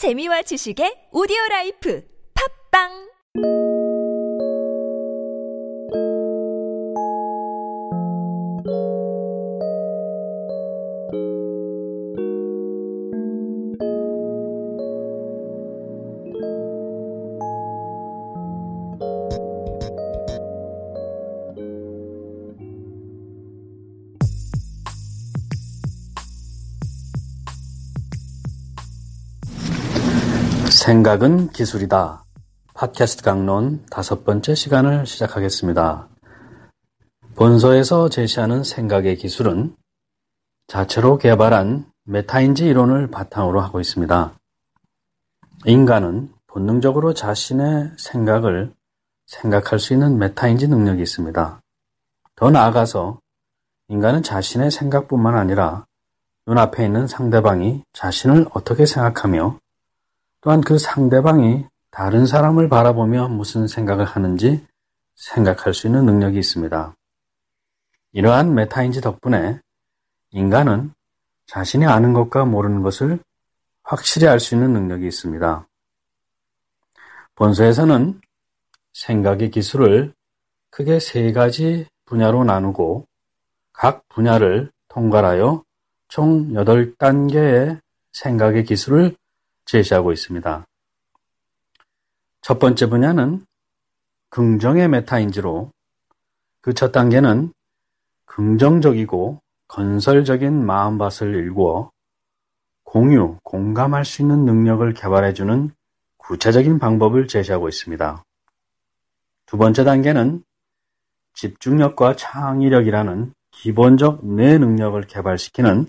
재미와 지식의 오디오 라이프. 팝빵 생각은 기술이다. 팟캐스트 강론 다섯 번째 시간을 시작하겠습니다. 본서에서 제시하는 생각의 기술은 자체로 개발한 메타인지 이론을 바탕으로 하고 있습니다. 인간은 본능적으로 자신의 생각을 생각할 수 있는 메타인지 능력이 있습니다. 더 나아가서 인간은 자신의 생각뿐만 아니라 눈앞에 있는 상대방이 자신을 어떻게 생각하며 또한 그 상대방이 다른 사람을 바라보며 무슨 생각을 하는지 생각할 수 있는 능력이 있습니다. 이러한 메타인지 덕분에 인간은 자신이 아는 것과 모르는 것을 확실히 알 수 있는 능력이 있습니다. 본서에서는 생각의 기술을 크게 세 가지 분야로 나누고 각 분야를 통괄하여 총 8단계의 생각의 기술을 제시하고 있습니다. 첫 번째 분야는 긍정의 메타인지로 그 첫 단계는 긍정적이고 건설적인 마음밭을 일구어 공유, 공감할 수 있는 능력을 개발해주는 구체적인 방법을 제시하고 있습니다. 두 번째 단계는 집중력과 창의력이라는 기본적 뇌 능력을 개발시키는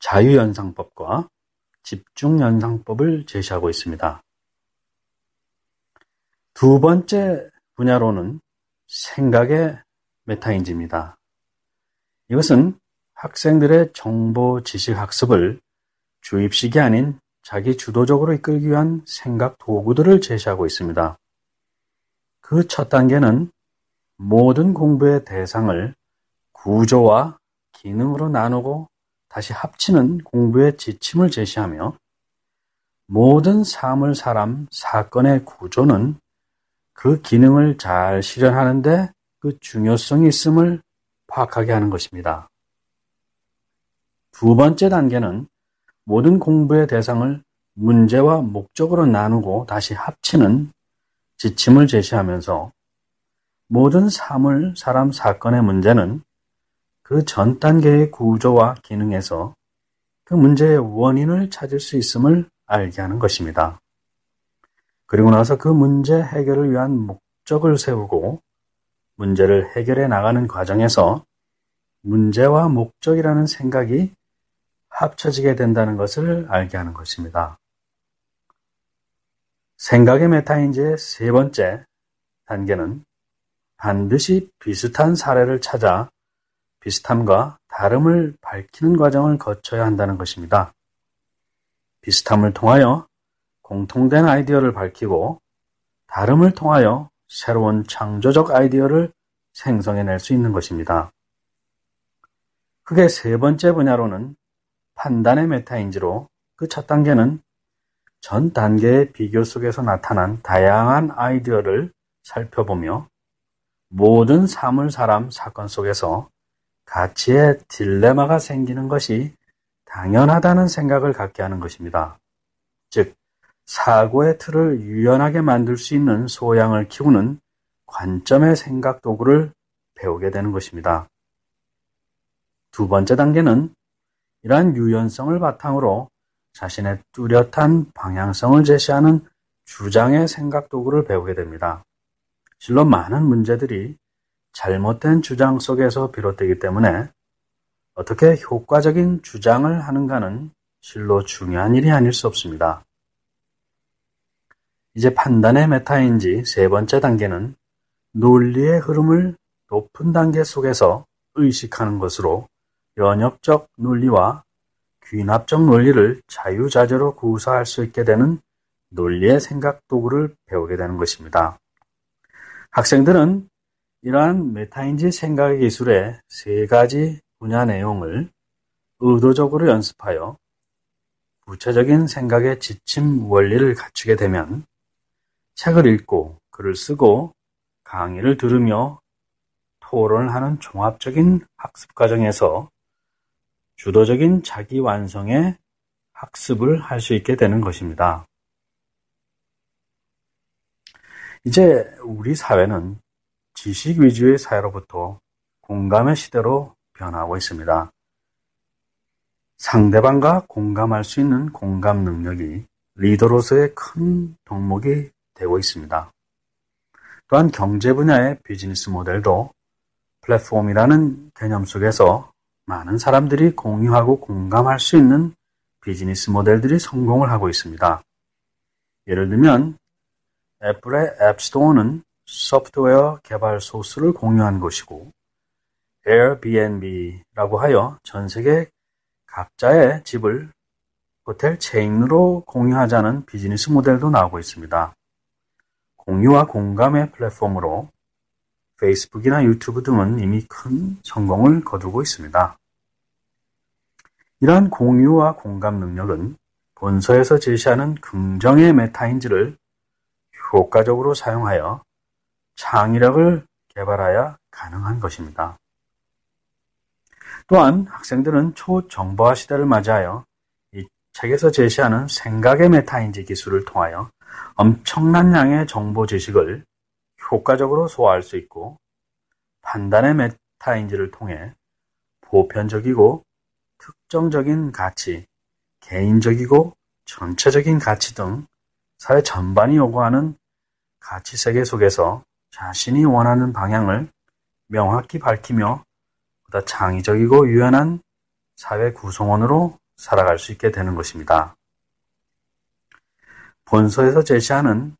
자유연상법과 집중연상법을 제시하고 있습니다. 두 번째 분야로는 생각의 메타인지입니다. 이것은 학생들의 정보 지식 학습을 주입식이 아닌 자기 주도적으로 이끌기 위한 생각 도구들을 제시하고 있습니다. 그 첫 단계는 모든 공부의 대상을 구조와 기능으로 나누고 다시 합치는 공부의 지침을 제시하며 모든 사물, 사람, 사건의 구조는 그 기능을 잘 실현하는데 그 중요성이 있음을 파악하게 하는 것입니다. 두 번째 단계는 모든 공부의 대상을 문제와 목적으로 나누고 다시 합치는 지침을 제시하면서 모든 사물, 사람, 사건의 문제는 그 전 단계의 구조와 기능에서 그 문제의 원인을 찾을 수 있음을 알게 하는 것입니다. 그리고 나서 그 문제 해결을 위한 목적을 세우고 문제를 해결해 나가는 과정에서 문제와 목적이라는 생각이 합쳐지게 된다는 것을 알게 하는 것입니다. 생각의 메타인지의 세 번째 단계는 반드시 비슷한 사례를 찾아 비슷함과 다름을 밝히는 과정을 거쳐야 한다는 것입니다. 비슷함을 통하여 공통된 아이디어를 밝히고 다름을 통하여 새로운 창조적 아이디어를 생성해낼 수 있는 것입니다. 크게 세 번째 분야로는 판단의 메타인지로 그 첫 단계는 전 단계의 비교 속에서 나타난 다양한 아이디어를 살펴보며 모든 사물, 사람, 사건 속에서 가치의 딜레마가 생기는 것이 당연하다는 생각을 갖게 하는 것입니다. 즉, 사고의 틀을 유연하게 만들 수 있는 소양을 키우는 관점의 생각 도구를 배우게 되는 것입니다. 두 번째 단계는 이러한 유연성을 바탕으로 자신의 뚜렷한 방향성을 제시하는 주장의 생각 도구를 배우게 됩니다. 실로 많은 문제들이 잘못된 주장 속에서 비롯되기 때문에 어떻게 효과적인 주장을 하는가는 실로 중요한 일이 아닐 수 없습니다. 이제 판단의 메타인지 세 번째 단계는 논리의 흐름을 높은 단계 속에서 의식하는 것으로 연역적 논리와 귀납적 논리를 자유자재로 구사할 수 있게 되는 논리의 생각 도구를 배우게 되는 것입니다. 학생들은 이러한 메타인지 생각의 기술의 세 가지 분야 내용을 의도적으로 연습하여 구체적인 생각의 지침 원리를 갖추게 되면 책을 읽고 글을 쓰고 강의를 들으며 토론을 하는 종합적인 학습 과정에서 주도적인 자기 완성의 학습을 할 수 있게 되는 것입니다. 이제 우리 사회는 지식 위주의 사회로부터 공감의 시대로 변하고 있습니다. 상대방과 공감할 수 있는 공감 능력이 리더로서의 큰 덕목이 되고 있습니다. 또한 경제 분야의 비즈니스 모델도 플랫폼이라는 개념 속에서 많은 사람들이 공유하고 공감할 수 있는 비즈니스 모델들이 성공을 하고 있습니다. 예를 들면 애플의 앱스토어는 소프트웨어 개발 소스를 공유한 곳이고 Airbnb라고 하여 전 세계 각자의 집을 호텔 체인으로 공유하자는 비즈니스 모델도 나오고 있습니다. 공유와 공감의 플랫폼으로 페이스북이나 유튜브 등은 이미 큰 성공을 거두고 있습니다. 이러한 공유와 공감 능력은 본서에서 제시하는 긍정의 메타인지를 효과적으로 사용하여 창의력을 개발하여 가능한 것입니다. 또한 학생들은 초정보화 시대를 맞이하여 이 책에서 제시하는 생각의 메타인지 기술을 통하여 엄청난 양의 정보 지식을 효과적으로 소화할 수 있고 판단의 메타인지를 통해 보편적이고 특정적인 가치, 개인적이고 전체적인 가치 등 사회 전반이 요구하는 가치 세계 속에서 자신이 원하는 방향을 명확히 밝히며 보다 창의적이고 유연한 사회 구성원으로 살아갈 수 있게 되는 것입니다. 본서에서 제시하는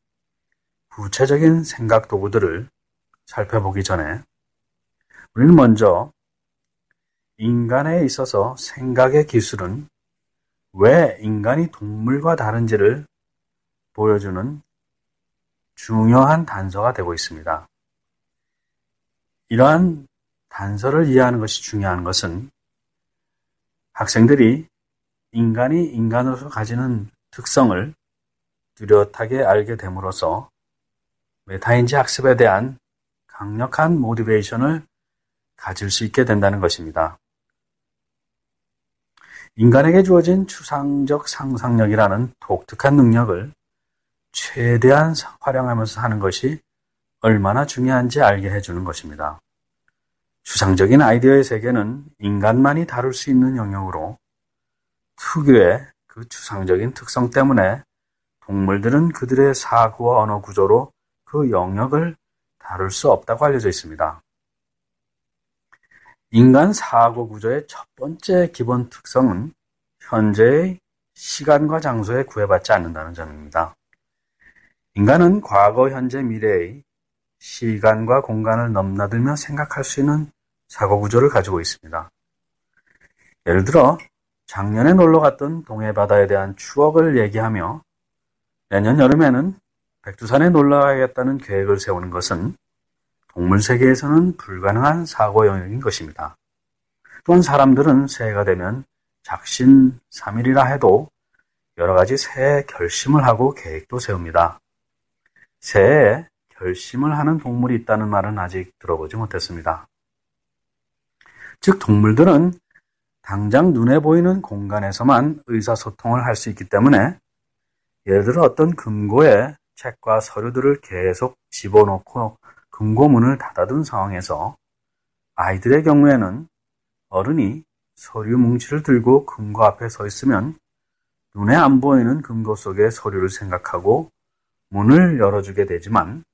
구체적인 생각 도구들을 살펴보기 전에 우리는 먼저 인간에 있어서 생각의 기술은 왜 인간이 동물과 다른지를 보여주는 중요한 단서가 되고 있습니다. 이러한 단서를 이해하는 것이 중요한 것은 학생들이 인간이 인간으로서 가지는 특성을 뚜렷하게 알게 됨으로써 메타인지 학습에 대한 강력한 모티베이션을 가질 수 있게 된다는 것입니다. 인간에게 주어진 추상적 상상력이라는 독특한 능력을 최대한 활용하면서 하는 것이 얼마나 중요한지 알게 해주는 것입니다. 추상적인 아이디어의 세계는 인간만이 다룰 수 있는 영역으로 특유의 그 추상적인 특성 때문에 동물들은 그들의 사고와 언어 구조로 그 영역을 다룰 수 없다고 알려져 있습니다. 인간 사고 구조의 첫 번째 기본 특성은 현재의 시간과 장소에 구애받지 않는다는 점입니다. 인간은 과거, 현재, 미래의 시간과 공간을 넘나들며 생각할 수 있는 사고 구조를 가지고 있습니다. 예를 들어 작년에 놀러 갔던 동해 바다에 대한 추억을 얘기하며 내년 여름에는 백두산에 놀러 가야겠다는 계획을 세우는 것은 동물 세계에서는 불가능한 사고 영역인 것입니다. 또한 사람들은 새해가 되면 작신 3일이라 해도 여러 가지 새해 결심을 하고 계획도 세웁니다. 새해에 결심을 하는 동물이 있다는 말은 아직 들어보지 못했습니다. 즉, 동물들은 당장 눈에 보이는 공간에서만 의사소통을 할 수 있기 때문에 예를 들어 어떤 금고에 책과 서류들을 계속 집어넣고 금고문을 닫아둔 상황에서 아이들의 경우에는 어른이 서류 뭉치를 들고 금고 앞에 서 있으면 눈에 안 보이는 금고 속의 서류를 생각하고 문을 열어주게 되지만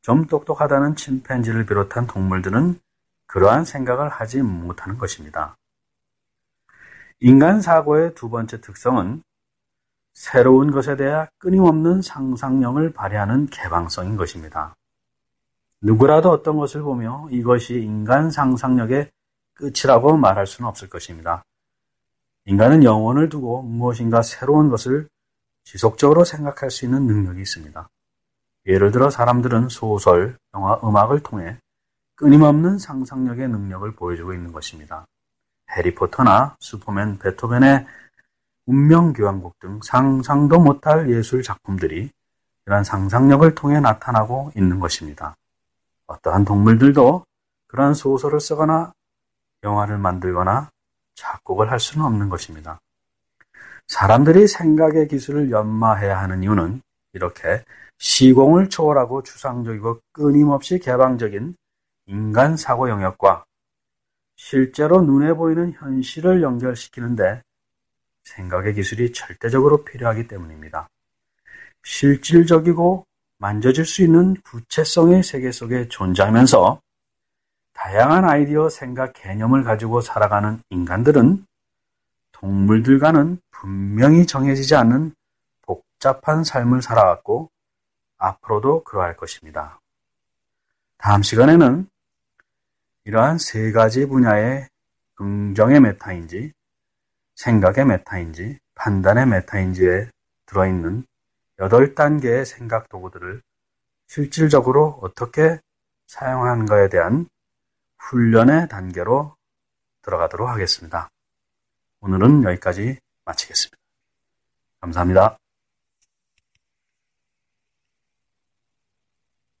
좀 똑똑하다는 침팬지를 비롯한 동물들은 그러한 생각을 하지 못하는 것입니다. 인간 사고의 두 번째 특성은 새로운 것에 대해 끊임없는 상상력을 발휘하는 개방성인 것입니다. 누구라도 어떤 것을 보며 이것이 인간 상상력의 끝이라고 말할 수는 없을 것입니다. 인간은 영혼을 두고 무엇인가 새로운 것을 지속적으로 생각할 수 있는 능력이 있습니다. 예를 들어 사람들은 소설, 영화, 음악을 통해 끊임없는 상상력의 능력을 보여주고 있는 것입니다. 해리포터나 슈퍼맨, 베토벤의 운명교향곡 등 상상도 못할 예술 작품들이 이러한 상상력을 통해 나타나고 있는 것입니다. 어떠한 동물들도 그러한 소설을 쓰거나 영화를 만들거나 작곡을 할 수는 없는 것입니다. 사람들이 생각의 기술을 연마해야 하는 이유는 이렇게 시공을 초월하고 추상적이고 끊임없이 개방적인 인간 사고 영역과 실제로 눈에 보이는 현실을 연결시키는데 생각의 기술이 절대적으로 필요하기 때문입니다. 실질적이고 만져질 수 있는 구체성의 세계 속에 존재하면서 다양한 아이디어, 생각, 개념을 가지고 살아가는 인간들은 동물들과는 분명히 정해지지 않는 복잡한 삶을 살아왔고 앞으로도 그러할 것입니다. 다음 시간에는 이러한 세 가지 분야의 긍정의 메타인지, 생각의 메타인지, 판단의 메타인지에 들어있는 8단계의 생각 도구들을 실질적으로 어떻게 사용하는가에 대한 훈련의 단계로 들어가도록 하겠습니다. 오늘은 여기까지 마치겠습니다. 감사합니다.